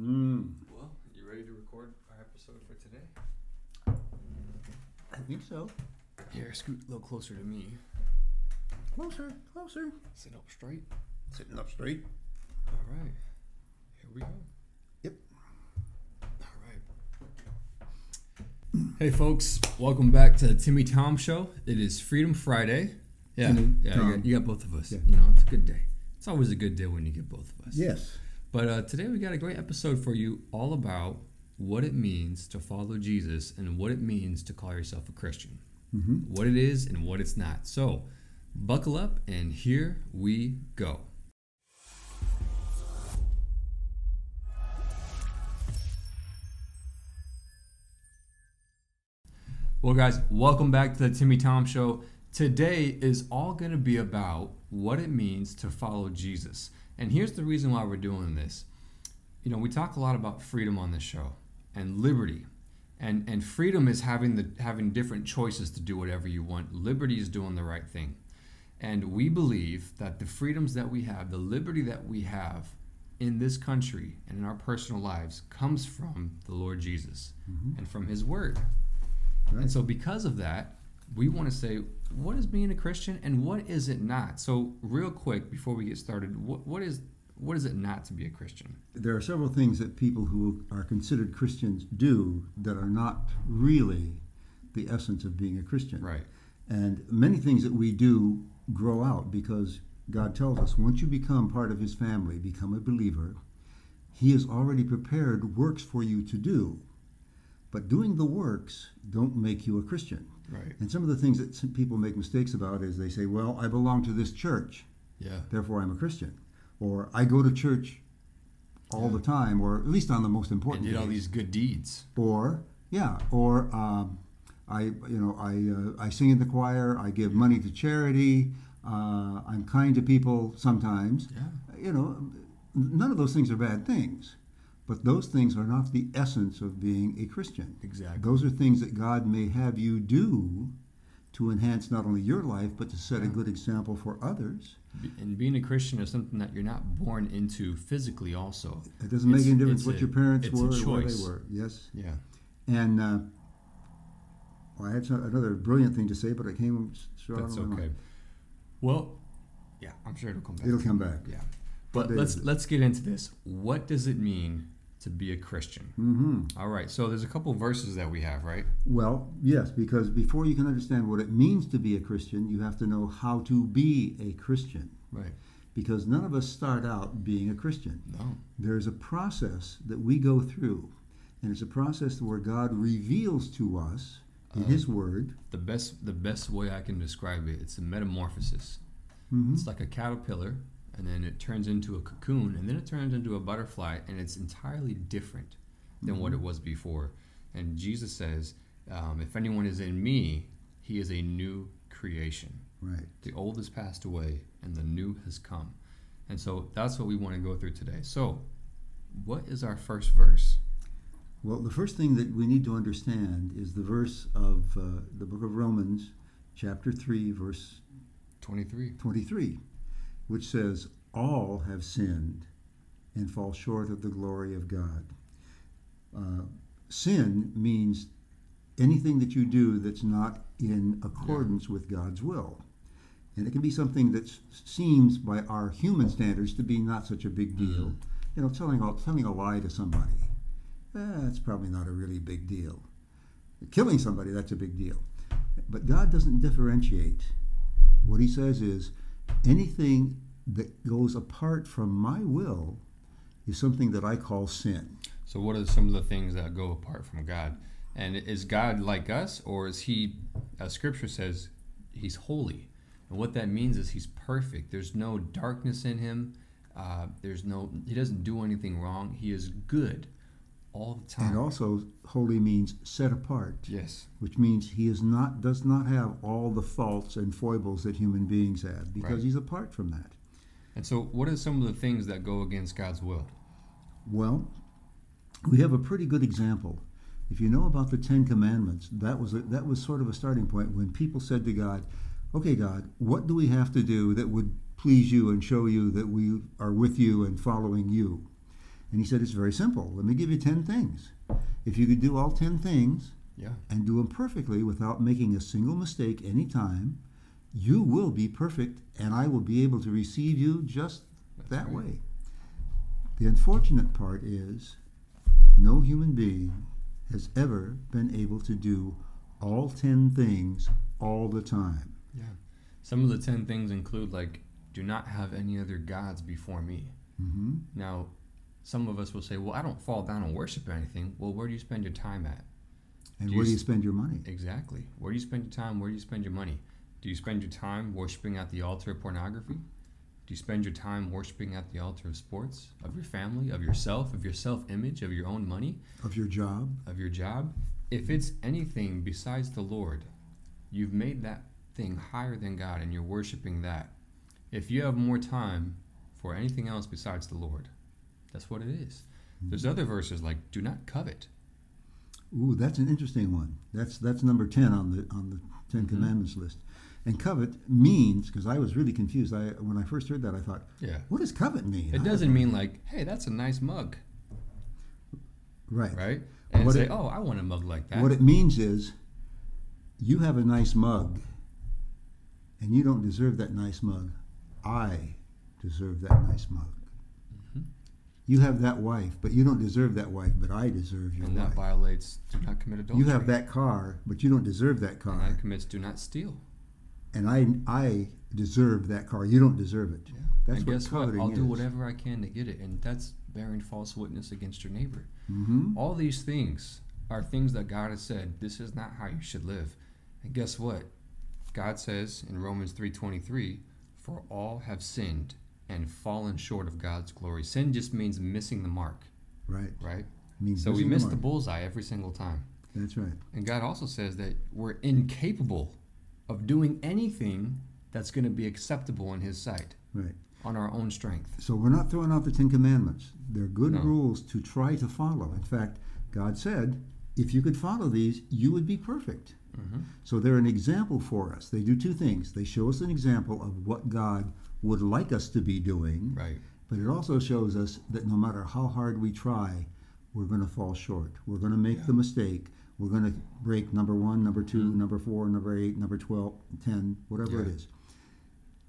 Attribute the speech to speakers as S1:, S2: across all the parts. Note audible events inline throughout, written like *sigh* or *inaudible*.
S1: Mm,
S2: Well, you ready to record our episode for today?
S1: I think so.
S2: Here, scoot a little closer to me.
S1: Closer, closer.
S2: Sit up straight.
S1: Sitting up straight.
S2: All right. Here we go.
S1: Yep.
S2: All right. Hey, folks. Welcome back to the Timmy Tom Show. It is Freedom Friday. Yeah,
S1: Timmy,
S2: yeah. You
S1: Tom.
S2: got, you got both of us.
S1: Yeah.
S2: You know, it's a good day. It's always a good day when you get both of us.
S1: Yes.
S2: But uh, today we got a great episode for you, all about what it means to follow Jesus and what it means to call yourself a Christian.
S1: Mm-hmm.
S2: what it is and what it's not. So, buckle up and here we go. Well, guys, welcome back to the Timmy Tom Show. Today is all going to be about what it means to follow Jesus. And here's the reason why we're doing this. You know, we talk a lot about freedom on this show and liberty. And and freedom is having the having different choices to do whatever you want. Liberty is doing the right thing. And we believe that the freedoms that we have, the liberty that we have in this country and in our personal lives comes from the Lord Jesus mm-hmm. and from his word.
S1: Right.
S2: And so because of that, we want to say what is being a Christian and what is it not? So real quick before we get started, what, what is what is it not to be a Christian?
S1: There are several things that people who are considered Christians do that are not really the essence of being a Christian.
S2: Right.
S1: And many things that we do grow out because God tells us once you become part of His family, become a believer, He has already prepared works for you to do. But doing the works don't make you a Christian.
S2: Right.
S1: And some of the things that some people make mistakes about is they say, well, I belong to this church,
S2: Yeah.
S1: therefore I'm a Christian. Or I go to church all
S2: Yeah.
S1: the time, or at least on the most
S2: And
S1: important
S2: did all these good deeds.
S1: Or yeah, or um, I you know I uh, I sing in the choir. I give money to charity. Uh, I'm kind to people sometimes.
S2: Yeah.
S1: You know, none of those things are bad things, but those things are not the essence of being a Christian.
S2: Exactly.
S1: Those are things that God may have you do to enhance not only your life but to set a good example for others.
S2: And being a Christian is something that you're not born into physically, also.
S1: It doesn't make any difference what
S2: a-
S1: your parents
S2: it's
S1: were or where they were. Yes.
S2: Yeah.
S1: And uh, well, I had some, another brilliant thing to say, but I came short
S2: That's
S1: on my
S2: okay.
S1: mind.
S2: Well, yeah, I'm sure it'll come back.
S1: It'll come back.
S2: Yeah. But let's let's get into this. What does it mean to be a Christian?
S1: hmm
S2: All right. So there's a couple verses that we have, right?
S1: Well, yes, because before you can understand what it means to be a Christian, you have to know how to be a Christian.
S2: Right.
S1: Because none of us start out being a Christian.
S2: No.
S1: There's a process that we go through, and it's a process where God reveals to us in
S2: Uh,
S1: His Word.
S2: The best the best way I can describe it, it's a metamorphosis.
S1: Mhm.
S2: It's like a caterpillar, and then it turns into a cocoon, and then it turns into a butterfly, and it's entirely different than what it was before. And Jesus says, um, "If anyone is in me, he is a new creation.
S1: Right.
S2: The old has passed away, and the new has come." And so that's what we want to go through today. So, what is our first verse?
S1: Well, the first thing that we need to understand is the verse of uh, the book of Romans, chapter 3, verse
S2: Twenty-three.
S1: 23, which says, All have sinned and fall short of the glory of God. Uh, sin means anything that you do that's not in accordance with God's will. And it can be something that seems, by our human standards, to be not such a big deal. You know, telling a, telling a lie to somebody, that's probably not a really big deal. Killing somebody, that's a big deal. But God doesn't differentiate. What he says is anything that goes apart from my will is something that I call sin.
S2: So, what are some of the things that go apart from God? And is God like us, or is He, as Scripture says, He's holy? And what that means is He's perfect. There's no darkness in Him. Uh, there's no. He doesn't do anything wrong. He is good all the time.
S1: And also holy means set apart,
S2: yes.
S1: which means he is not does not have all the faults and foibles that human beings have because
S2: Right.
S1: he's apart from that.
S2: And so, what are some of the things that go against God's will?
S1: Well, we have a pretty good example. If you know about the Ten Commandments, that was a, that was sort of a starting point when people said to God, "Okay, God, what do we have to do that would please you and show you that we are with you and following you?" And he said, It's very simple. Let me give you 10 things. If you could do all 10 things
S2: Yeah.
S1: and do them perfectly without making a single mistake any time, you will be perfect and I will be able to receive you just
S2: That's
S1: that
S2: right.
S1: way. The unfortunate part is no human being has ever been able to do all 10 things all the time.
S2: Yeah. Some of the 10 things include, like, do not have any other gods before me.
S1: hmm
S2: Now, some of us will say, well, I don't fall down and worship anything. Well, where do you spend your time at?
S1: And
S2: Do
S1: where
S2: you
S1: do you spend your money?
S2: Exactly. Where do you spend your time? Where do you spend your money? Do you spend your time worshiping at the altar of pornography? Do you spend your time worshiping at the altar of sports, of your family, of yourself, of your self image, of your own money,
S1: Of your job?
S2: of your job? If it's anything besides the Lord, you've made that thing higher than God and you're worshiping that. If you have more time for anything else besides the Lord, that's what it is. There's other verses like, do not covet.
S1: Ooh, that's an interesting one. That's that's number ten on the on the 10
S2: Mhm.
S1: commandments list. And covet means because I was really confused. I when I first heard that, I thought,
S2: Yeah.
S1: what does covet mean?
S2: It doesn't mean like, hey, that's a nice mug,
S1: right.
S2: right? And
S1: What
S2: say,
S1: it-
S2: oh, I want a mug like that.
S1: What it means is, you have a nice mug, and you don't deserve that nice mug. I deserve that nice mug. You have that wife, but you don't deserve that wife. But I deserve your
S2: and that violates do not commit adultery.
S1: You have that car, but you don't deserve that
S2: And
S1: car.
S2: that commits do not steal.
S1: And I I deserve that car. You don't deserve it.
S2: Yeah.
S1: That's
S2: and
S1: what
S2: guess what? I'll do whatever I can to get it, and that's bearing false witness against your neighbor.
S1: hmm
S2: All these things are things that God has said. This is not how you should live. And guess what? God says in Romans three twenty three, "For all have sinned and fallen short of God's glory." Sin just means missing the mark,
S1: Right.
S2: right?
S1: Means
S2: So we miss the
S1: mark.
S2: bullseye every single time.
S1: That's right.
S2: And God also says that we're incapable of doing anything that's going to be acceptable in His sight
S1: Right.
S2: on our own strength.
S1: So we're not throwing out the Ten Commandments. They're good
S2: No.
S1: rules to try to follow. In fact, God said, if you could follow these, you would be perfect.
S2: hmm
S1: So they're an example for us. They do two things. They show us an example of what God would like us to be doing,
S2: Right.
S1: but it also shows us that no matter how hard we try, we're going to fall short. We're going to make
S2: Yeah.
S1: the mistake. We're going to break number one, number 2
S2: Mhm.
S1: number four, number eight, number 12, 10, whatever it
S2: Yeah.
S1: is.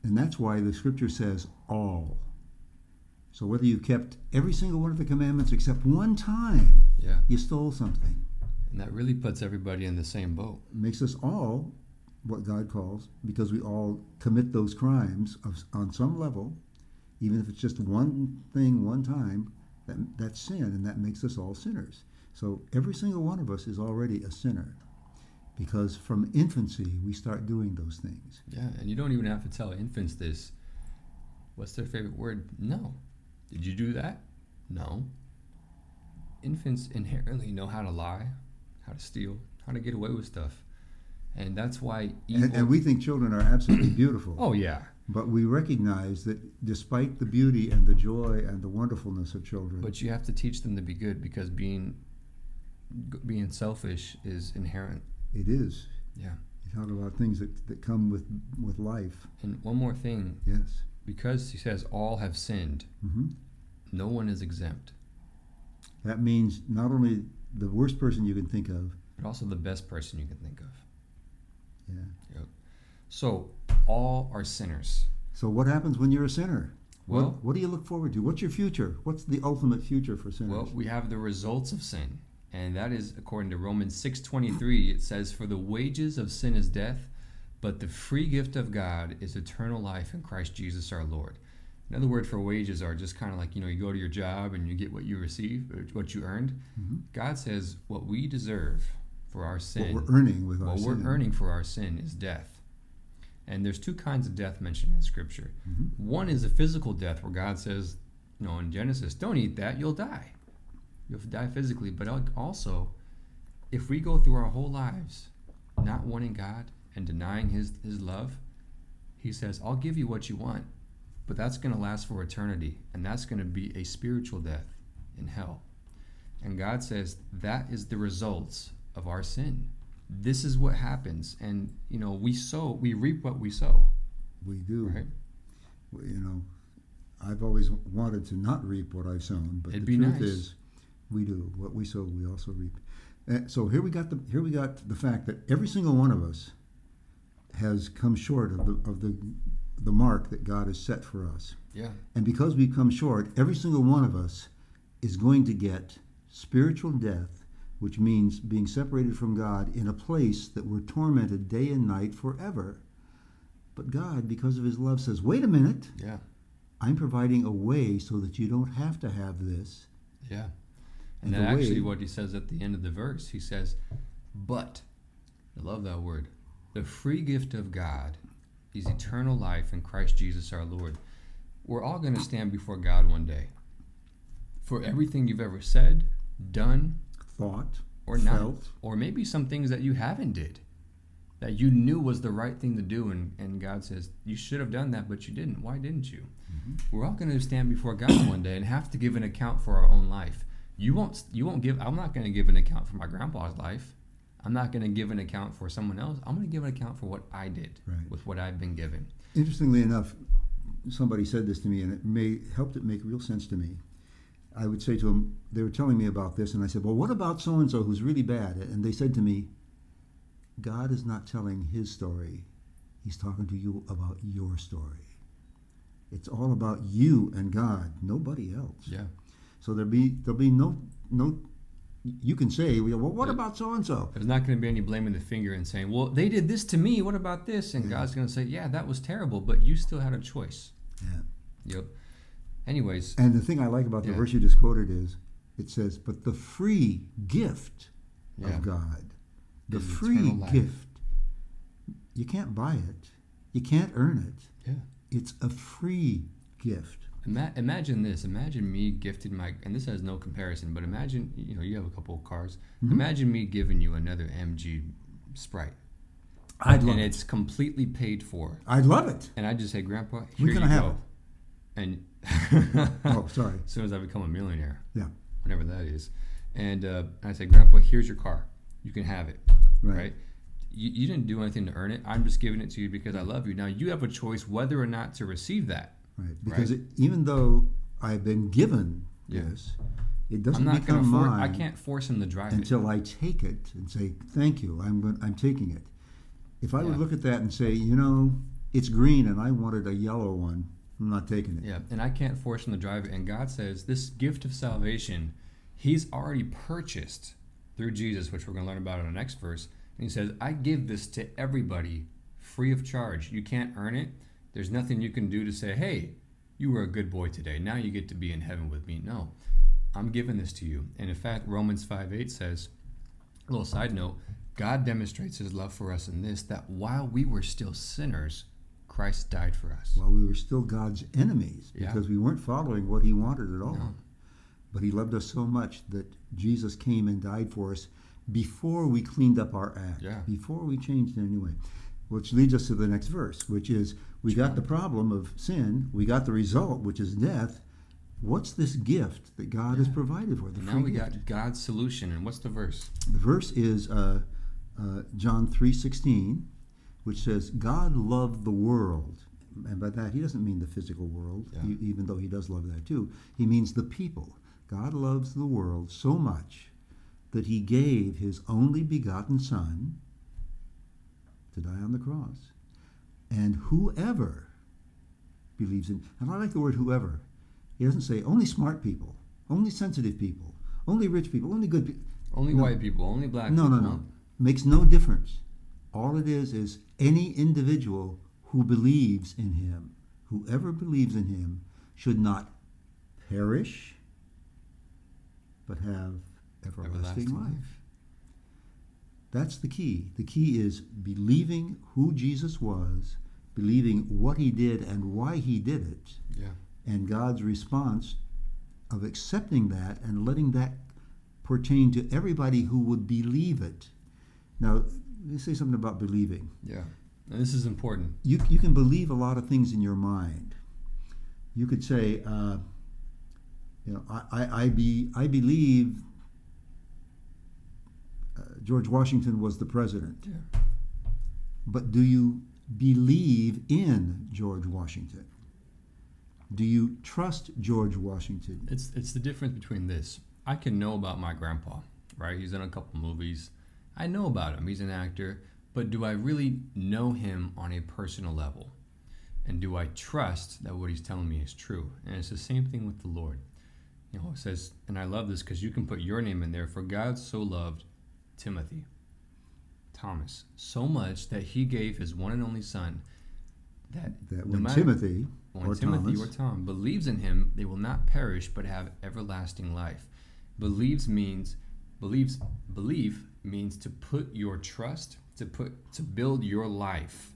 S1: And that's why the scripture says all. So whether you kept every single one of the commandments except one time,
S2: Yeah.
S1: you stole something.
S2: And that really puts everybody in the same boat.
S1: makes us all what God calls, because we all commit those crimes of, on some level, even if it's just one thing, one time, that, that's sin, and that makes us all sinners. So every single one of us is already a sinner, because from infancy we start doing those things.
S2: Yeah. And you don't even have to tell infants this. What's their favorite word? No. Did you do that? No. Infants inherently know how to lie, how to steal, how to get away with stuff. And that's why evil.
S1: And, and we think children are absolutely *clears throat* beautiful.
S2: oh, yeah.
S1: But we recognize that despite the beauty and the joy and the wonderfulness of children,
S2: But you have to teach them to be good because being being selfish is inherent.
S1: it is.
S2: Yeah.
S1: You talk about things that, that come with with life.
S2: And one more thing,
S1: Yes.
S2: because he says all have sinned,
S1: hmm
S2: no one is exempt,
S1: That means not only the worst person you can think of.
S2: but also the best person you can think of.
S1: Yeah.
S2: So all are sinners.
S1: So what happens when you're a sinner?
S2: Well-
S1: what, what do you look forward to? What's your future? What's the ultimate future for sinners?
S2: Well, we have the results of sin, and that is according to Romans 6:23. It says, "For the wages of sin is death, but the free gift of God is eternal life in Christ Jesus our Lord." Another word for wages are just kind of like you know you go to your job and you get what you receive, what you earned.
S1: Mhm.
S2: God says what we deserve for our sin,
S1: what we're earning with
S2: what
S1: sin.
S2: we're earning for our sin is death. And there's two kinds of death mentioned in Scripture.
S1: Mhm.
S2: One is a physical death, where God says, you know, in Genesis, don't eat that, you'll die. You'll die physically. But also, if we go through our whole lives not wanting God and denying His, His love, He says, I'll give you what you want, but that's going to last for eternity. And that's going to be a spiritual death in hell. And God says, that is the results of our sin. This is what happens. And, you know, we sow, we reap what we sow,
S1: We do.
S2: right?
S1: You know, I've always wanted to not reap what I've sown, but
S2: It'd
S1: the truth
S2: nice.
S1: is, we do what we sow, we also reap. Uh, so here we got the here we got the fact that every single one of us has come short of the of the the mark that God has set for us,
S2: Yeah.
S1: and because we come short, every single one of us is going to get spiritual death, which means being separated from God in a place that we're tormented day and night forever. But God, because of His love, says, "Wait a minute."
S2: Yeah.
S1: I'm providing a way so that you don't have to have this.
S2: Yeah.
S1: And
S2: And, actually,
S1: way-
S2: what he says at the end of the verse, he says, "But I love that word. The free gift of God is eternal life in Christ Jesus our Lord." We're all going to stand before God one day. For everything you've ever said, done,
S1: Thought,
S2: or not,
S1: felt.
S2: or maybe some things that you haven't did, that you knew was the right thing to do, and, and God says you should have done that, but you didn't. Why didn't you? Mm-hmm. We're all going to stand before God *clears throat* one day and have to give an account for our own life. You won't. You won't give. I'm not going to give an account for my grandpa's life. I'm not going to give an account for someone else. I'm going to give an account for what I did
S1: Right.
S2: with what I've been given.
S1: Interestingly enough, somebody said this to me, and it may helped it make real sense to me. I would say to them, they were telling me about this, and I said, "Well, what about so and so who's really bad?" And they said to me, "God is not telling his story; He's talking to you about your story. It's all about you and God, nobody else."
S2: Yeah.
S1: So there'll be there'll be no no. You can say, "Well, what
S2: Yeah.
S1: about so and so?"
S2: There's not going to be any blaming the finger and saying, "Well, they did this to me. What about this?" And God's going to say, "Yeah, that was terrible, but you still had a choice."
S1: Yeah.
S2: Yep. Anyways,
S1: And the thing I like about the
S2: Yeah.
S1: verse you just quoted is it says, But the free gift
S2: yeah.
S1: of God, the
S2: Is
S1: free gift, you can't buy it, you can't earn it.
S2: Yeah.
S1: It's a free gift.
S2: Ima- imagine this. Imagine me gifting my, and this has no comparison, but imagine, you know, you have a couple of cars.
S1: Mhm.
S2: Imagine me giving you another MG Sprite.
S1: I'd love
S2: and
S1: it.
S2: it's completely paid for.
S1: I'd love it.
S2: And I just say, Grandpa, here
S1: can
S2: you
S1: have
S2: go.
S1: it?
S2: And
S1: Oh, *laughs* sorry.
S2: as soon as I become a millionaire,
S1: Yeah.
S2: whenever that is, and uh, I say, Grandpa, here's your car. You can have it.
S1: Right.
S2: right? You, you didn't do anything to earn it. I'm just giving it to you because I love you. Now you have a choice whether or not to receive that.
S1: Right. Because It, even though I've been given
S2: Yeah.
S1: this, it doesn't
S2: I'm not
S1: become
S2: force.
S1: mine
S2: I can't force him to drive it.
S1: until I take it and say, "Thank you, I'm going, I'm taking it." If I
S2: Yeah.
S1: would look at that and say, "You know, it's green and I wanted a yellow one," I'm not taking it.
S2: Yeah, and I can't force him to drive it. And God says this gift of salvation, He's already purchased through Jesus, which we're going to learn about in the next verse. And He says, I give this to everybody free of charge. You can't earn it. There's nothing you can do to say, hey, you were a good boy today. Now you get to be in heaven with me. No, I'm giving this to you. And in fact, Romans 5 8 says, a little side note, God demonstrates His love for us in this, that while we were still sinners, Christ died for us.
S1: While we were still God's enemies,
S2: Yeah.
S1: because we weren't following what He wanted at all.
S2: No.
S1: But He loved us so much that Jesus came and died for us before we cleaned up our act,
S2: Yeah.
S1: before we changed in any way. Which leads us to the next verse, which is we got the problem of sin, we got the result, which is death. What's this gift that God has provided for? The
S2: And now we
S1: gift.
S2: got God's solution. And what's the verse?
S1: The verse is uh, uh, John three sixteen, which says, "God loved the world," and by that he doesn't mean the physical world,
S2: Yeah.
S1: e- even though he does love that too. He means the people. God loves the world so much that he gave his only begotten Son to die on the cross, and whoever believes in, and I like the word whoever. He doesn't say only smart people, only sensitive people, only rich people, only good people.
S2: Only
S1: No.
S2: white people, only black
S1: No,
S2: people.
S1: no, no. Makes no difference. All it is is any individual who believes in him, whoever believes in him, should not perish, but have everlasting, life. That's the key. The key is believing who Jesus was, believing what he did and why he did it,
S2: Yeah.
S1: and God's response of accepting that and letting that pertain to everybody who would believe it. Now, let me say something about believing.
S2: Yeah. And this is important.
S1: You, you can believe a lot of things in your mind. You could say, uh, you know, I, I, I, be, I believe uh, George Washington was the president.
S2: Yeah.
S1: But do you believe in George Washington? Do you trust George Washington?
S2: It's it's the difference between this. I can know about my grandpa, right? He's in a couple movies. I know about him. He's an actor, but do I really know him on a personal level? And do I trust that what he's telling me is true? And it's the same thing with the Lord. You know, it says, and I love this because you can put your name in there. For God so loved Timothy, Thomas, so much that he gave his one and only son. That,
S1: That
S2: no
S1: when
S2: matter-
S1: Timothy
S2: when
S1: or
S2: Timothy
S1: Thomas,
S2: or Tom believes in him, they will not perish but have everlasting life. Believes means believes believe means to put your trust, to put to build your life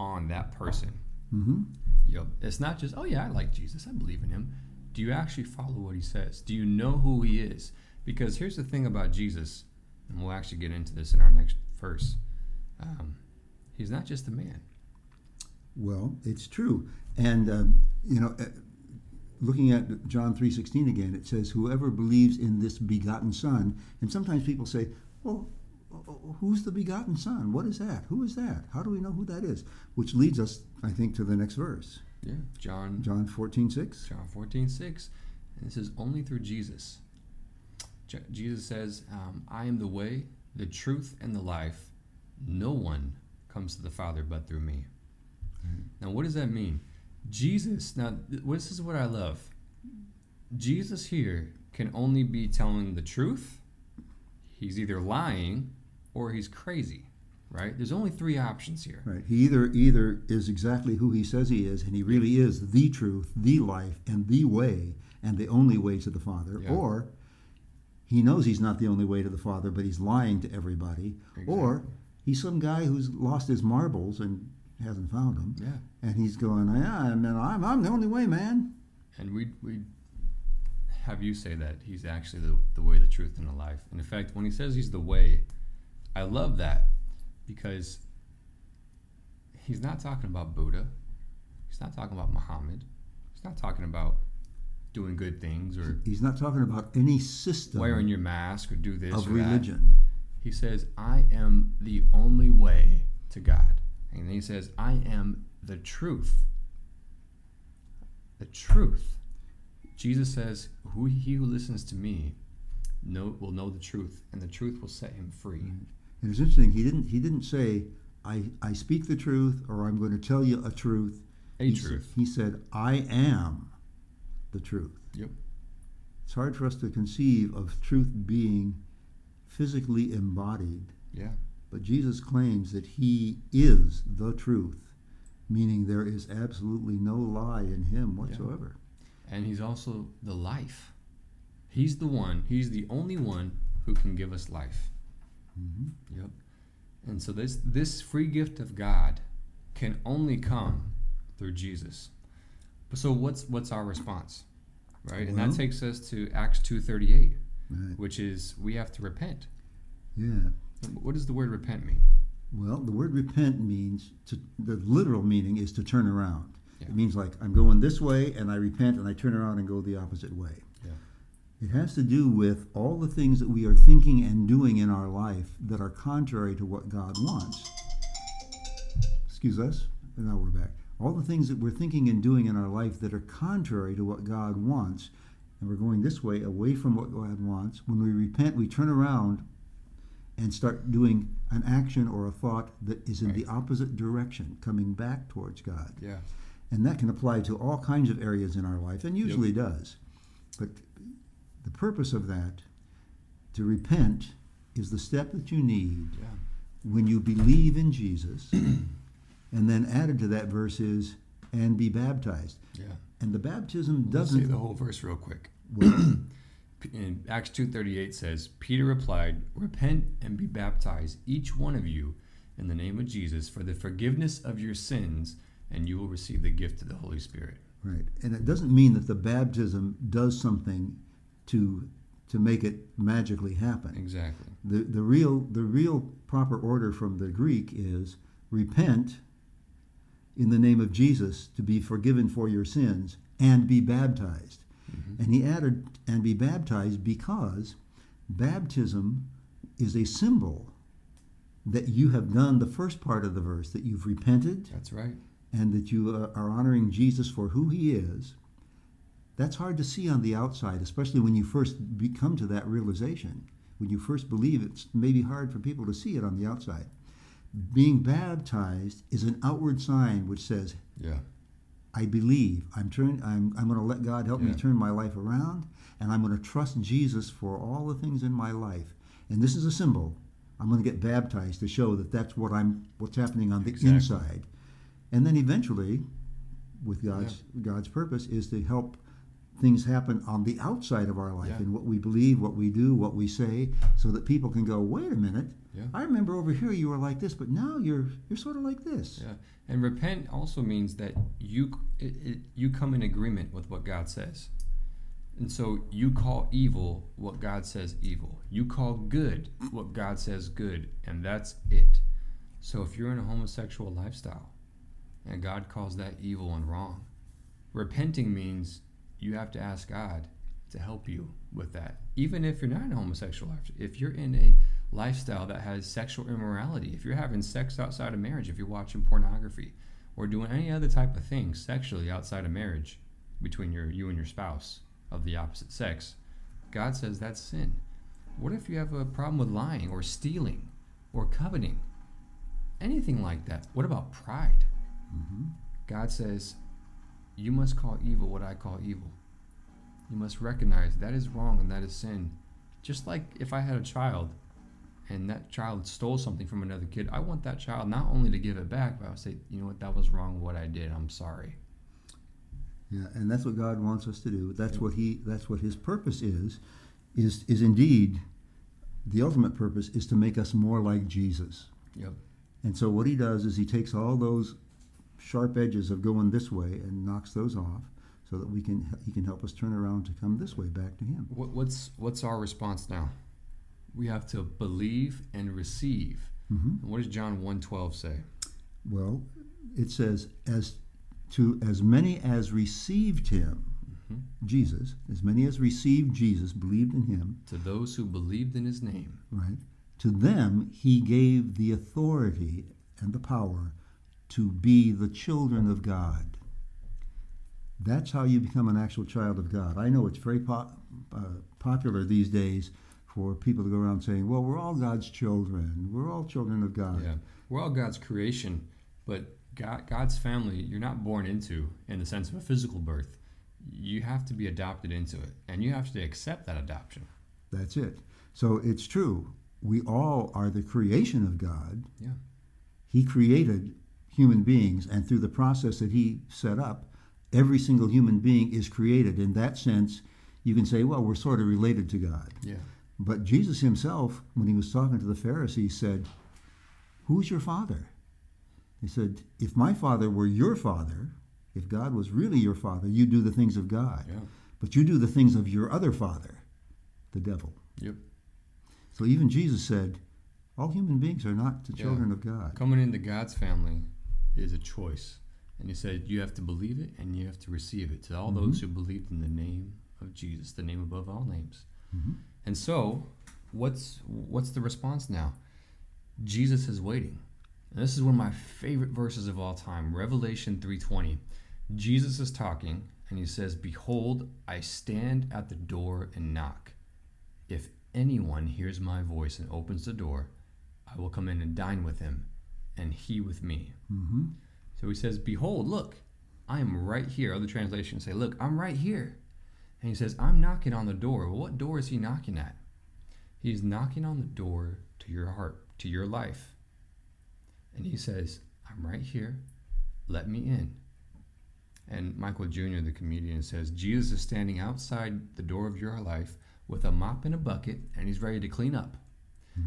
S2: on that person.
S1: Mhm.
S2: You know, it's not just oh yeah, I like Jesus, I believe in him. Do you actually follow what he says? Do you know who he is? Because here's the thing about Jesus, and we'll actually get into this in our next verse. Um, he's not just a man.
S1: Well, it's true, and uh, you know, uh, looking at John three sixteen again, it says, "Whoever believes in this begotten Son." And sometimes people say, "Well, who's the begotten Son? What is that? Who is that? How do we know who that is?" Which leads us, I think, to the next verse,
S2: Yeah, John
S1: John fourteen six.
S2: John 14, 6. And this is only through Jesus. Je- Jesus says, um, I am the way, the truth, and the life. No one comes to the Father but through me. Now, what does that mean? Jesus, now, th- this is what I love. Jesus here can only be telling the truth, he's either lying, or he's crazy, right? There's only three options here.
S1: Right. He either either is exactly who he says he is, and he really is the truth, the life, and the way, and the only way to the Father,
S2: Yeah.
S1: or he knows he's not the only way to the Father, but he's lying to everybody,
S2: exactly.
S1: or he's some guy who's lost his marbles and hasn't found them,
S2: Yeah.
S1: and he's going, "Yeah, man, I'm I'm the only way, man."
S2: And we we have you say that he's actually the, the way, the truth, and the life. And in fact, when he says he's the way, I love that because he's not talking about Buddha. He's not talking about Muhammad. He's not talking about doing good things or
S1: He's not talking about any system
S2: wearing your mask or do this
S1: of
S2: or that.
S1: religion.
S2: He says, I am the only way to God. And then he says, I am the truth. The truth. Jesus says, who he who listens to me know, will know the truth, and the truth will set him free.
S1: And it's interesting. He didn't he didn't say, "I I speak the truth," or "I'm going to tell you a truth."
S2: A
S1: He sa-
S2: truth.
S1: he said, "I am the truth."
S2: Yep.
S1: It's hard for us to conceive of truth being physically embodied,
S2: Yeah.
S1: but Jesus claims that he is the truth, meaning there is absolutely no lie in him whatsoever.
S2: And he's also the life. He's the one, he's the only one who can give us life.
S1: Mhm.
S2: Yep. And so this this free gift of God can only come through Jesus. But so what's what's our response? Right? and that takes us to Acts 2:38,
S1: Right.
S2: which is we have to repent.
S1: Yeah.
S2: What does the word repent mean?
S1: Well, the word repent means to the literal meaning is to turn around.
S2: Yeah.
S1: It means like I'm going this way and I repent and I turn around and go the opposite way.
S2: Yeah.
S1: It has to do with all the things that we are thinking and doing in our life that are contrary to what God wants. Excuse us. And now we're back. All the things that we're thinking and doing in our life that are contrary to what God wants, and we're going this way away from what God wants. When we repent, we turn around and start doing an action or a thought that is in the opposite direction, coming back towards God.
S2: Yeah.
S1: And that can apply to all kinds of areas in our life, and usually does. But the purpose of that, to repent, is the step that you need
S2: Yeah.
S1: when you believe in Jesus. *clears throat* and then added to that verse is, and be baptized.
S2: Yeah.
S1: And the baptism
S2: Let's say
S1: doesn't.
S2: the whole verse real quick. *clears throat* *clears throat* in Acts 2:38 says, Peter replied, "Repent and be baptized each one of you in the name of Jesus for the forgiveness of your sins, and you will receive the gift of the Holy Spirit."
S1: right. And it doesn't mean that the baptism does something to to make it magically happen.
S2: Exactly.
S1: The, the real the real proper order from the Greek is repent in the name of Jesus to be forgiven for your sins and be baptized.
S2: Mm-hmm.
S1: And he added and be baptized because baptism is a symbol that you have done the first part of the verse that you've repented
S2: That's right.
S1: And that you uh, are honoring Jesus for who he is, that's hard to see on the outside, especially when you first come to that realization. When you first believe, it's maybe hard for people to see it on the outside. Being baptized is an outward sign which says,
S2: Yeah.
S1: I believe. I'm turn. I'm, I'm going to let God help me turn my life around, and I'm going to trust Jesus for all the things in my life. And this is a symbol. I'm going to get baptized to show that that's what I'm. What's happening on the
S2: Exactly.
S1: inside, and then eventually, with God's God's purpose is to help things happen on the outside of our life
S2: Yeah.
S1: in what we believe, what we do, what we say, so that people can go, wait a minute.
S2: Yeah.
S1: I remember over here you were like this, but now you're you're sort of like this.
S2: Yeah, and repent also means that you it, it, you come in agreement with what God says, and so you call evil what God says evil. You call good what God says good, and that's it. So if you're in a homosexual lifestyle, and God calls that evil and wrong, repenting means you have to ask God to help you with that. Even if you're not in a homosexual lifestyle, if you're in a lifestyle that has sexual immorality, if you're having sex outside of marriage, if you're watching pornography, or doing any other type of thing sexually outside of marriage between your you and your spouse of the opposite sex, God says that's sin. What if you have a problem with lying or stealing or coveting? Anything like that. What about pride? Mm-hmm. God says, You must call evil what I call evil. You must recognize that is wrong and that is sin. Just like if I had a child and that child stole something from another kid, I want that child not only to give it back, but I would say, You know what, that was wrong what I did. I'm sorry.
S1: Yeah, and that's what God wants us to do. That's what he that's what his purpose is is is indeed the ultimate purpose is to make us more like Jesus.
S2: Yep.
S1: And so what he does is he takes all those sharp edges of going this way and knocks those off so that we can he can help us turn around to come this way back to him.
S2: What, what's what's our response now? We have to believe and receive.
S1: Mhm.
S2: And what does John 1.12 say?
S1: Well, it says as to as many as received him, Jesus, as many as received Jesus, believed in him,
S2: To those who believed in his name.
S1: right? To them he gave the authority and the power to be the children of God. That's how you become an actual child of God. I know it's very po- uh, popular these days for people to go around saying, "Well, we're all God's children. We're all children of God."
S2: Yeah, we're all God's creation, but God, God's family you're not born into in the sense of a physical birth. You have to be adopted into it, and you have to accept that adoption.
S1: That's it. So it's true. We all are the creation of God.
S2: Yeah.
S1: He created human beings, and through the process that He set up, every single human being is created. In that sense, you can say, well, we're sort of related to God.
S2: Yeah.
S1: But Jesus Himself, when He was talking to the Pharisees, said, Who's your father? He said, If my father were your father, if God was really your father, you do the things of God.
S2: Yeah.
S1: But you do the things of your other father, the devil.
S2: Yep.
S1: So even Jesus said, all human beings are not the
S2: Yeah.
S1: children of God.
S2: Coming into God's family is a choice, and He said you have to believe it and you have to receive it. To all those who believed in the name of Jesus, the name above all names.
S1: Mhm.
S2: And so, what's what's the response now? Jesus is waiting. And this is one of my favorite verses of all time, Revelation 3:20. Jesus is talking and he says, "Behold, I stand at the door and knock. If anyone hears my voice and opens the door, I will come in and dine with him, and he with me."
S1: hmm
S2: So he says, Behold, look, I am right here. Other translations say, Look, I'm right here. And he says, I'm knocking on the door. Well, what door is he knocking at? He's knocking on the door to your heart, to your life. And he says, I'm right here. Let me in. And Michael Jr., the comedian, says, Jesus is standing outside the door of your life with a mop and a bucket, and he's ready to clean up.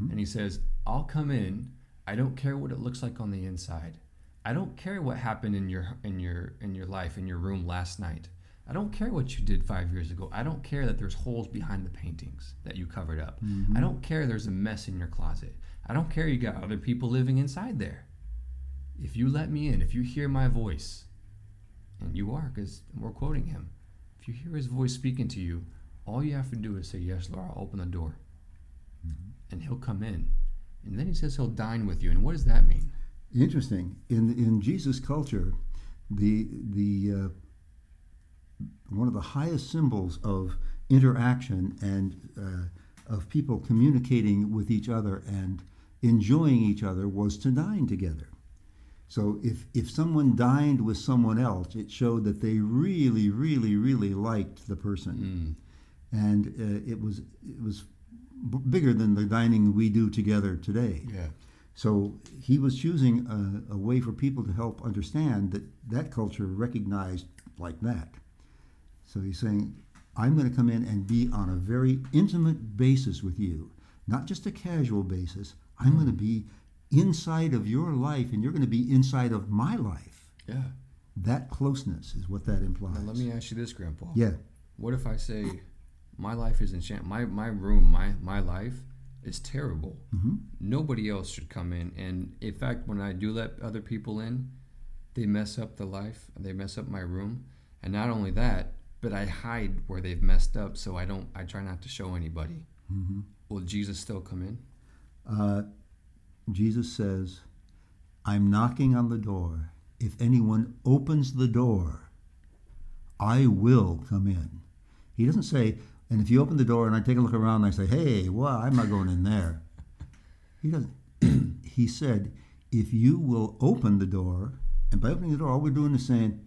S2: And he says, I'll come in. I don't care what it looks like on the inside. I don't care what happened in your in your in your life in your room last night. I don't care what you did 5 years ago. I don't care that there's holes behind the paintings that you covered up. Mm-hmm. I don't care there's a mess in your closet. I don't care you got other people living inside there. If you let me in, if you hear my voice, and you are cuz we're quoting him. If you hear his voice speaking to you, all you have to do is say, "Yes, Lord, I'll open the door." Mm-hmm. And he'll come in. And then he says he'll dine with you. And what does that mean?
S1: Interesting. In in Jesus' culture, the the uh, one of the highest symbols of interaction and uh, of people communicating with each other and enjoying each other was to dine together. So if if someone dined with someone else, it showed that they really, really, really liked the person,
S2: Mm.
S1: and uh, it was it was b- bigger than the dining we do together today.
S2: Yeah.
S1: So he was choosing a, a way for people to help understand that that culture recognized like that. So he's saying, I'm going to come in and be on a very intimate basis with you, not just a casual basis. I'm going to be inside of your life and you're going to be inside of my life.
S2: Yeah.
S1: That closeness is what that implies.
S2: Now let me ask you this, Grandpa.
S1: yeah.
S2: What if I say, my life is enchanted. My my room, my my life is terrible.
S1: hmm
S2: Nobody else should come in. And in fact, when I do let other people in, they mess up the life. They mess up my room. And not only that, but I hide where they've messed up, so I don't. I try not to show anybody.
S1: hmm
S2: Will Jesus still come in?
S1: Uh, Jesus says, I'm knocking on the door. If anyone opens the door, I will come in. He doesn't say, and if you open the door and I take a look around and I say, hey, well, I'm not going in there. He doesn't. *clears throat* he said, if you will open the door, and by opening the door, all we're doing is saying,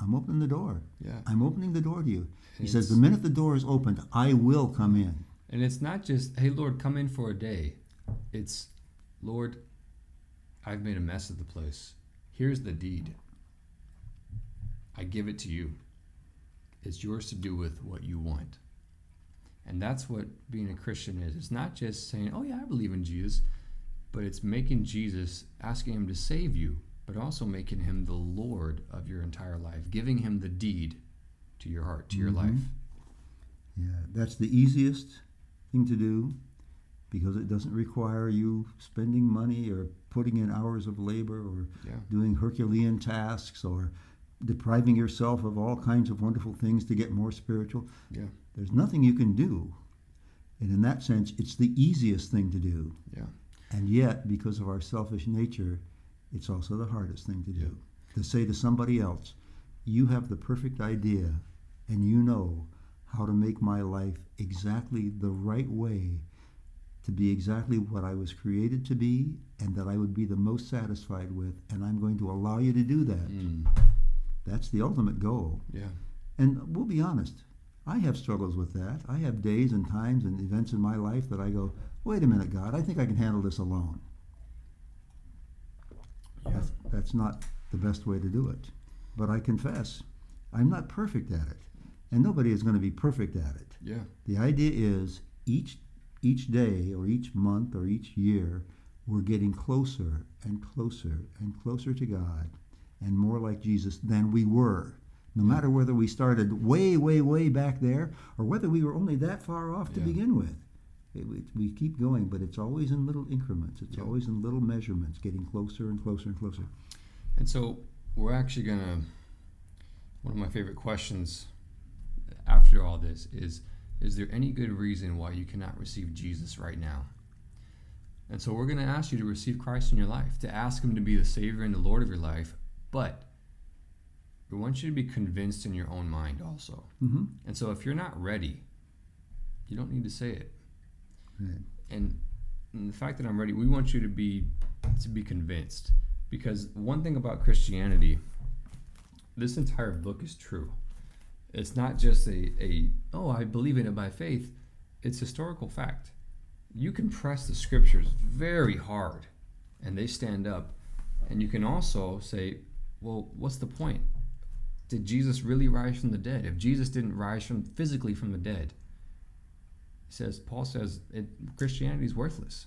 S1: I'm opening the door.
S2: Yeah.
S1: I'm opening the door to you. He says, the minute the door is opened, I will come in.
S2: And it's not just, hey, Lord, come in for a day. It's, Lord, I've made a mess of the place. Here's the deed. I give it to you. It's yours to do with what you want. And that's what being a Christian is. It's not just saying, oh, yeah, I believe in Jesus, but it's making Jesus, asking Him to save you, but also making Him the Lord of your entire life, giving Him the deed to your heart, to your
S1: Mhm.
S2: life.
S1: Yeah, that's the easiest thing to do because it doesn't require you spending money or putting in hours of labor or
S2: Yeah.
S1: doing Herculean tasks or depriving yourself of all kinds of wonderful things to get more spiritual.
S2: Yeah.
S1: There's nothing you can do. And in that sense, it's the easiest thing to do.
S2: Yeah.
S1: And yet, because of our selfish nature, it's also the hardest thing to do. To say to somebody else, you have the perfect idea and you know how to make my life exactly the right way to be exactly what I was created to be and that I would be the most satisfied with, and I'm going to allow you to do that.
S2: Mm.
S1: That's the ultimate goal.
S2: Yeah.
S1: And we'll be honest, I have struggles with that. I have days and times and events in my life that I go, wait a minute, God, I think I can handle this alone.
S2: Yeah.
S1: That's, that's not the best way to do it. But I confess, I'm not perfect at it. And nobody is going to be perfect at it.
S2: Yeah.
S1: The idea is each each day or each month or each year we're getting closer and closer and closer to God and more like Jesus than we were. No
S2: Yeah.
S1: matter whether we started way, way, way back there or whether we were only that far off to
S2: Yeah.
S1: begin with. It, we, we keep going, but it's always in little increments. It's
S2: Yeah.
S1: always in little measurements, getting closer and closer and closer.
S2: And so we're actually gonna. One of my favorite questions after all this is: Is there any good reason why you cannot receive Jesus right now? And so we're gonna ask you to receive Christ in your life, to ask Him to be the Savior and the Lord of your life, but we want you to be convinced in your own mind also.
S1: Mm-hmm.
S2: And so if you're not ready, you don't need to say it.
S1: Right.
S2: and, and the fact that I'm ready, we want you to be to be convinced. Because one thing about Christianity, this entire book is true. It's not just a, a oh, I believe in it by faith. It's historical fact. You can press the scriptures very hard and they stand up. And you can also say, well, what's the point? Did Jesus really rise from the dead? If Jesus didn't rise from physically from the dead, says Paul says it, Christianity is worthless,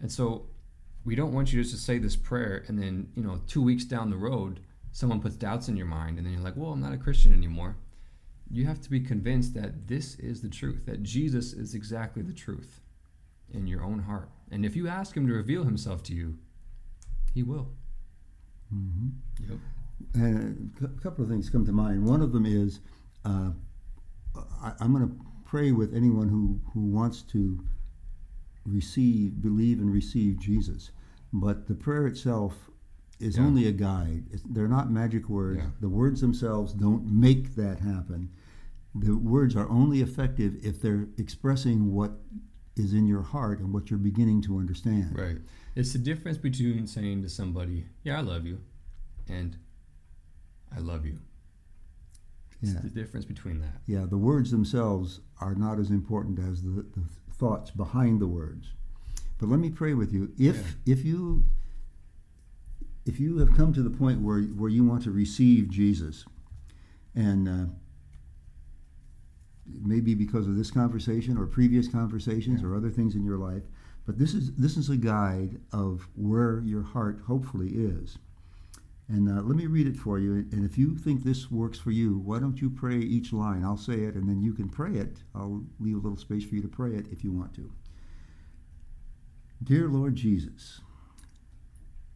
S2: and so we don't want you just to say this prayer and then you know two weeks down the road someone puts doubts in your mind and then you're like, well, I'm not a Christian anymore. You have to be convinced that this is the truth, that Jesus is exactly the truth in your own heart, and if you ask Him to reveal Himself to you, He will.
S1: Mm-hmm.
S2: Yep.
S1: And a couple of things come to mind. One of them is uh, I, I'm going to pray with anyone who, who wants to receive, believe, and receive Jesus. But the prayer itself is
S2: Yeah.
S1: only a guide. It's, they're not magic words.
S2: Yeah.
S1: The words themselves don't make that happen. The words are only effective if they're expressing what is in your heart and what you're beginning to understand.
S2: Right. It's the difference between saying to somebody, "Yeah, I love you," and "I love you." It's
S1: Yeah.
S2: the difference between that.
S1: Yeah, the words themselves are not as important as the, the thoughts behind the words. But let me pray with you. If if you if you have come to the point where where you want to receive Jesus, and uh, maybe because of this conversation or previous conversations
S2: Yeah.
S1: or other things in your life, but this is this is a guide of where your heart hopefully is. And uh, let me read it for you. And if you think this works for you, why don't you pray each line? I'll say it, and then you can pray it. I'll leave a little space for you to pray it if you want to. Dear Lord Jesus,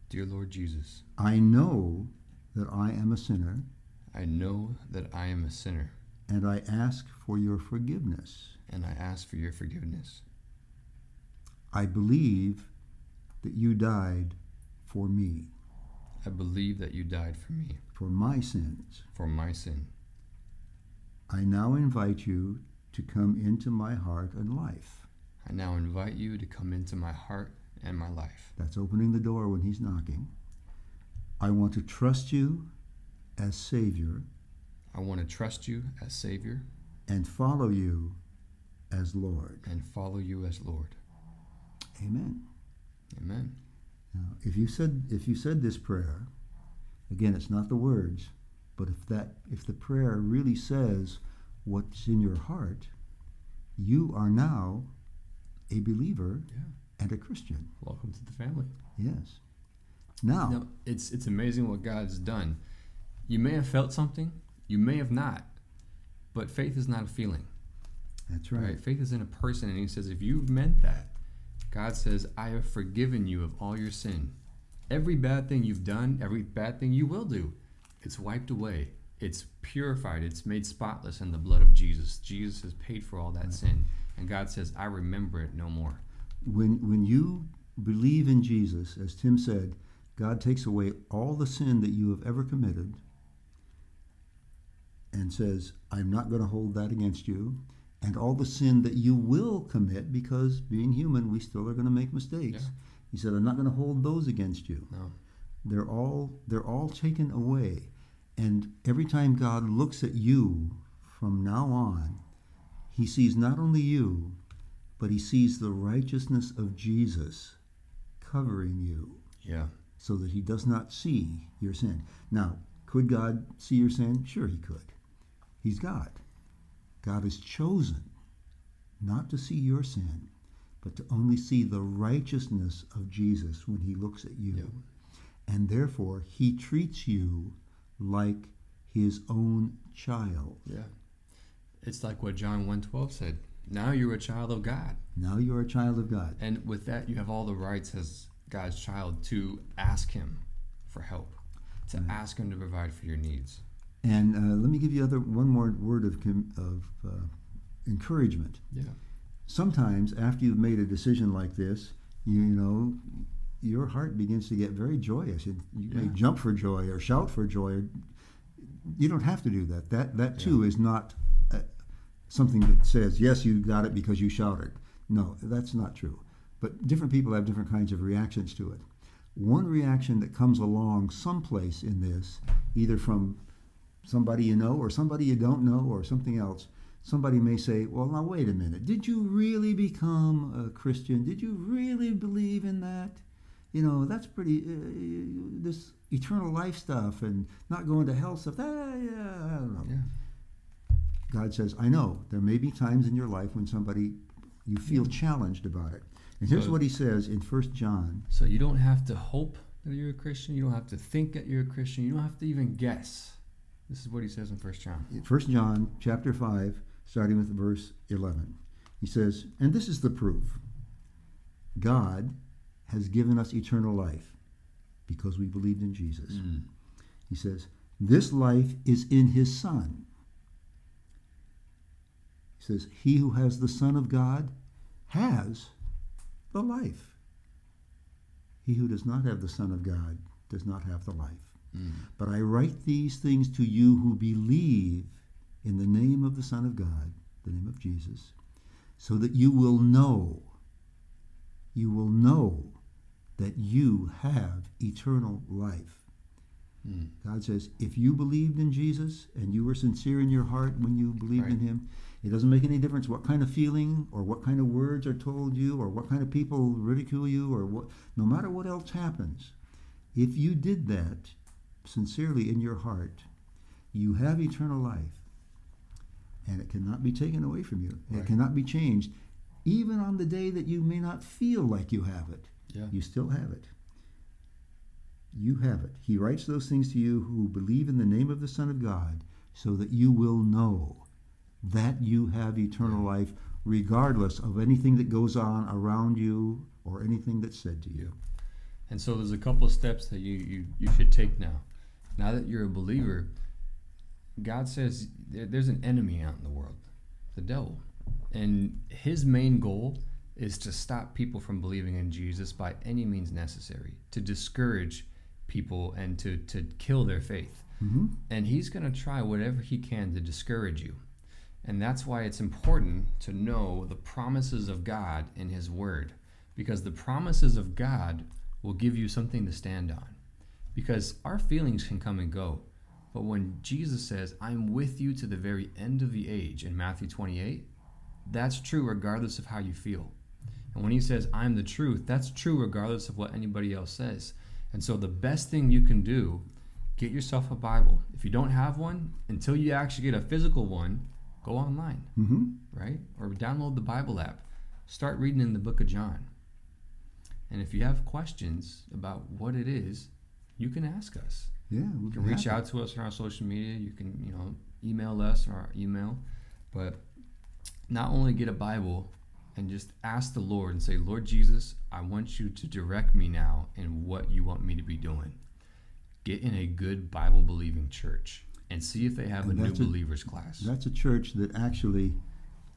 S2: Dear Lord Jesus,
S1: I know that I am a sinner,
S2: I know that I am a sinner,
S1: and I ask for your forgiveness.
S2: and I ask for your forgiveness.
S1: I believe that you died for me,
S2: I believe that you died for me,
S1: for my sins.
S2: for my sin.
S1: I now invite you to come into my heart and life.
S2: I now invite you to come into my heart and my life.
S1: That's opening the door when he's knocking. I want to trust you as Savior
S2: I want to trust you as Savior
S1: and follow you as Lord.
S2: and follow you as Lord.
S1: Amen.
S2: Amen.
S1: Now, if you said if you said this prayer, again, it's not the words, but if that if the prayer really says what's in your heart, you are now a believer
S2: Yeah.
S1: and a Christian.
S2: Welcome to the family.
S1: Yes. Now,
S2: No, it's it's amazing what God's done. You may have felt something, you may have not, but faith is not a feeling.
S1: that's
S2: Right.
S1: right.
S2: Faith is in a person, and He says, if you've meant that, God says, I have forgiven you of all your sin. Every bad thing you've done, every bad thing you will do, it's wiped away. It's purified. It's made spotless in the blood of Jesus. Jesus has paid for all that sin, and God says, I remember it no more.
S1: When when you believe in Jesus, as Tim said, God takes away all the sin that you have ever committed and says, I'm not going to hold that against you. And all the sin that you will commit, because being human, we still are going to make mistakes.
S2: Yeah.
S1: He said, I'm not going to hold those against you.
S2: No.
S1: They're all they're all taken away. And every time God looks at you from now on, he sees not only you, but he sees the righteousness of Jesus covering you
S2: Yeah.
S1: so that he does not see your sin. Now, could God see your sin? Sure, he could. He's God. God has chosen not to see your sin, but to only see the righteousness of Jesus when he looks at you.
S2: Yeah.
S1: And therefore, he treats you like his own child.
S2: Yeah. It's like what John 1:12 said. Now you're a child of God.
S1: Now you're a child of God.
S2: And with that, you have all the rights as God's child to ask Him for help, to ask Him to provide for your needs.
S1: And uh, let me give you other one more word of com- of uh, encouragement.
S2: Yeah.
S1: sometimes after you've made a decision like this, you, know, your heart begins to get very joyous. And you may jump for joy or shout for joy. Or, you don't have to do that. That that too is not uh, something that says yes, you got it because you shouted. No, that's not true. But different people have different kinds of reactions to it. One reaction that comes along someplace in this, either from somebody you know or somebody you don't know or something else, somebody may say, Well, now wait a minute. Did you really become a Christian? Did you really believe in that? You know, that's pretty, uh, this eternal life stuff and not going to hell stuff. That, yeah, I don't know.
S2: Yeah.
S1: God says, I know there may be times in your life when somebody, you feel challenged about it. And here's
S2: So-
S1: what he says in 1 John.
S2: So you don't have to hope that you're a Christian. You don't have to think that you're a Christian. You don't have to even guess. This is what he says in First John.
S1: 1 John chapter 5, starting with verse 11. He says, And this is the proof God has given us eternal life because we believed in Jesus.
S2: Mm.
S1: He says, This life is in his Son. He says, He who has the Son of God has the life. He who does not have the Son of God does not have the life.
S2: Mm.
S1: But I write these things to you who believe in the name of the Son of God, the name of Jesus, so that you will know, you will know that you have eternal life.
S2: Mm.
S1: God says, if you believed in Jesus and you were sincere in your heart when you believed in Him, it doesn't make any difference what kind of feeling or what kind of words are told you or what kind of people ridicule you or what, no matter what else happens, if you did that sincerely in your heart, you have eternal life and it cannot be taken away from you. It cannot be changed. Even on the day that you may not feel like you have it,
S2: Yeah.
S1: you still have it. You have it. He writes those things to you who believe in the name of the Son of God so that you will know that you have eternal life regardless of anything that goes on around you or anything that's said to you.
S2: And so there's a couple of steps that you, you, you should take now. Now that you're a believer, God says there, there's an enemy out in the world, the devil. And his main goal is to stop people from believing in Jesus by any means necessary, to discourage people and to, to kill their faith.
S1: Mm-hmm.
S2: And he's going to try whatever he can to discourage you. And that's why it's important to know the promises of God in his word. Because the promises of God will give you something to stand on. Because our feelings can come and go. But when Jesus says, I'm with you to the very end of the age in Matthew 28, that's true regardless of how you feel. And when he says, I'm the truth, that's true regardless of what anybody else says. And so the best thing you can do, get yourself a Bible. If you don't have one, until you actually get a physical one, go online,
S1: Mm-hmm.
S2: right? Or download the Bible app. Start reading in the book of John. And if you have questions about what it is, you can ask us.
S1: Yeah, we
S2: You can reach out to us on our social media. You can, you know, email us or our email. But not only get a Bible and just ask the Lord and say, Lord Jesus, I want you to direct me now in what you want me to be doing. Get in a good Bible believing church and see if they have
S1: And
S2: a new
S1: a-
S2: believers class.
S1: That's a church that actually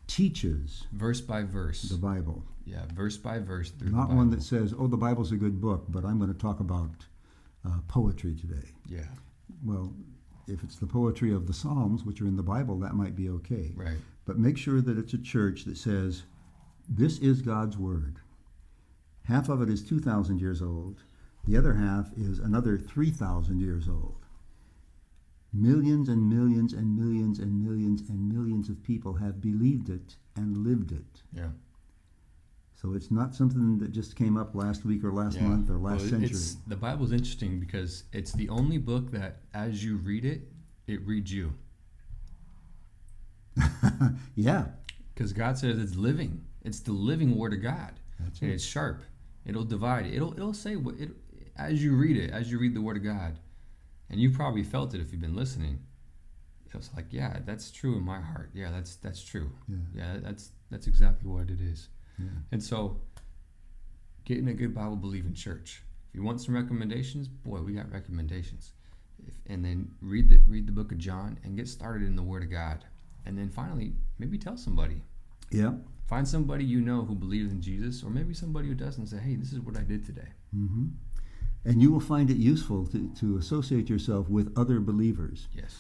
S1: teaches
S2: verse by verse.
S1: the Bible.
S2: yeah, verse by verse through
S1: Not one that says, oh, the Bible's a good book, but I'm going to talk about uh, poetry today.
S2: Yeah,
S1: Well, if it's the poetry of the Psalms, which are in the Bible, that might be okay.
S2: right.
S1: But make sure that it's a church that says, this is God's Word. Half of it is 2,000 years old, the other half is another 3,000 years old. Millions and millions and millions and millions and millions of people have believed it and lived it.
S2: Yeah.
S1: So it's not something that just came up last week or last
S2: Yeah.
S1: month or last
S2: Well,
S1: century.
S2: It's, the Bible's interesting because it's the only book that, as you read it, it reads you. *laughs*
S1: yeah,
S2: Because God says it's living. It's the living Word of God.
S1: That's
S2: it's sharp. It'll divide. It'll it'll say what it as you read it, as you read the Word of God, and you probably felt it if you've been listening. It was like, yeah, that's true in my heart. Yeah, that's that's true.
S1: Yeah.
S2: Yeah, that's that's exactly what it is.
S1: Yeah.
S2: And so, getting a good Bible believing church. If you want some recommendations, boy, we got recommendations. If, and then read the read the book of John and get started in the Word of God. And then finally, maybe tell somebody.
S1: Yeah.
S2: Find somebody you know who believes in Jesus, or maybe somebody who doesn't. Say, hey, this is what I did today.
S1: hmm And you will find it useful to, to associate yourself with other believers.
S2: Yes.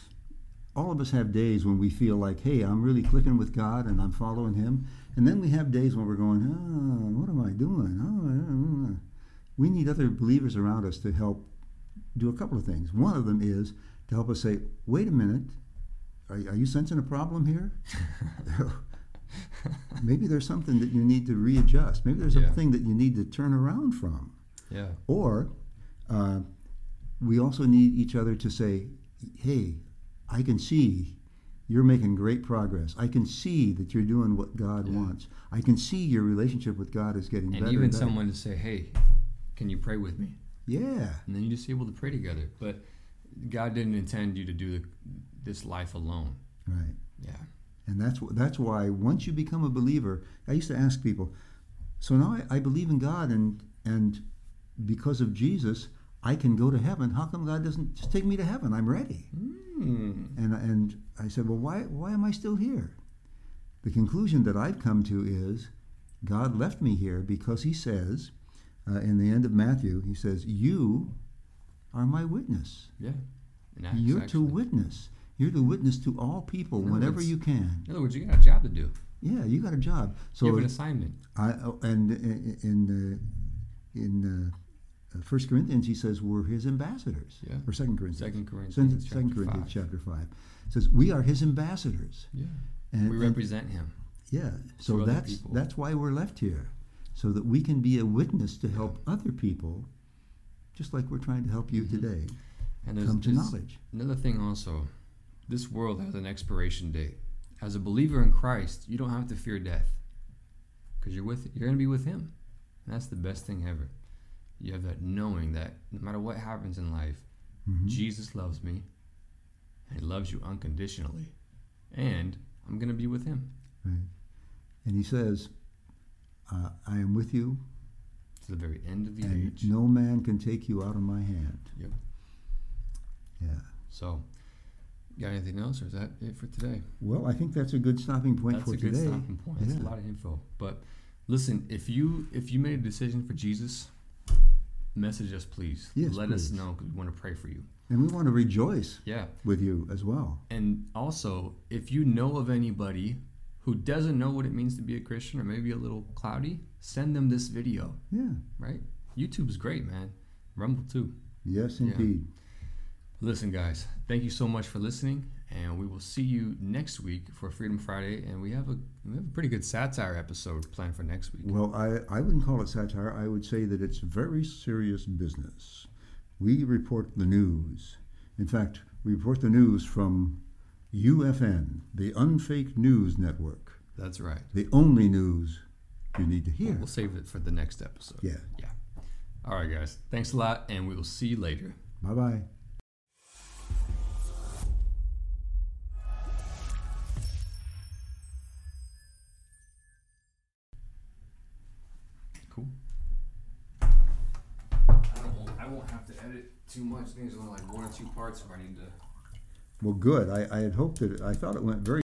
S1: All of us have days when we feel like, hey, I'm really clicking with God and I'm following Him. And then we have days when we're going, oh, what am I doing? Oh, I don't know." we need other believers around us to help do a couple of things. One of them is to help us say, wait a minute, are, are you sensing a problem here? *laughs* Maybe there's something that you need to readjust. Maybe there's
S2: Yeah.
S1: a thing that you need to turn around from.
S2: Yeah.
S1: Or uh, we also need each other to say, hey, I can see you're making great progress. I can see that you're doing what God
S2: Yeah.
S1: wants. I can see your relationship with God is getting
S2: And
S1: better.
S2: even
S1: and better.
S2: someone to say, hey, can you pray with me?
S1: Yeah.
S2: And then you just able to pray together. But God didn't intend you to do the, this life alone.
S1: Right.
S2: Yeah.
S1: And that's that's why once you become a believer, I used to ask people, so now I, I believe in God and and because of Jesus, I can go to heaven. How come God doesn't just take me to heaven? I'm ready.
S2: Mm.
S1: And and I said, well, why why am I still here? The conclusion that I've come to is, God left me here because He says, uh, in the end of Matthew, He says, you are my witness.
S2: Yeah. Acts,
S1: You're to witness. You're to witness to all people whenever
S2: words-
S1: you can.
S2: In other words, you got a job to do.
S1: Yeah, you got a job. So
S2: you have an assignment.
S1: I oh, and in in uh, in uh, First Corinthians he says we're his ambassadors.
S2: Yeah.
S1: Or Second Corinthians.
S2: Second Corinthians,
S1: Second,
S2: chapter
S1: Second Corinthians
S2: five.
S1: chapter five says we are his ambassadors.
S2: Yeah.
S1: And,
S2: we
S1: and-
S2: represent him.
S1: yeah. So that's that's why we're left here, so that we can be a witness to help other people, just like we're trying to help you
S2: Mhm.
S1: today
S2: And there's,
S1: come to
S2: there's
S1: knowledge.
S2: another thing also. This world has an expiration date. As a believer in Christ, you don't have to fear death, because you're with you're going to be with Him, and that's the best thing ever. You have that knowing that no matter what happens in life,
S1: Mhm.
S2: Jesus loves me, and He loves you unconditionally, and I'm going to be with Him
S1: Right. And he says, uh, "I am with you,
S2: to the very end of the age.
S1: no man can take you out of my hand."
S2: Yep.
S1: Yeah.
S2: So, got anything else, or is that it for today?
S1: Well, I think that's a good stopping point
S2: That's
S1: for
S2: a good stopping point. That's a lot of info. But listen, if you if you made a decision for Jesus, message us please.
S1: Yes,
S2: Let us know because we want to pray for you.
S1: And we want to rejoice
S2: Yeah.
S1: with you as well.
S2: And also, if you know of anybody who doesn't know what it means to be a Christian or maybe a little cloudy, send them this video,
S1: Yeah.
S2: right? YouTube's great, man. Rumble too.
S1: Yes,
S2: Yeah.
S1: indeed.
S2: Listen, guys, thank you so much for listening, and we will see you next week for Freedom Friday. And we have a we have a pretty good satire episode planned for next week.
S1: Well, I, I wouldn't call it satire. I would say that it's very serious business. We report the news. In fact, we report the news from UFN, the Unfake News Network,
S2: That's right.
S1: the only news you need to hear.
S2: We'll save it for the next episode.
S1: Yeah.
S2: Yeah. All right, guys. Thanks a lot, and we will see you later.
S1: Bye bye.
S2: Too much. I think there's only like one or two parts where I need to.
S1: Well, good. I, I had hoped that I thought it went very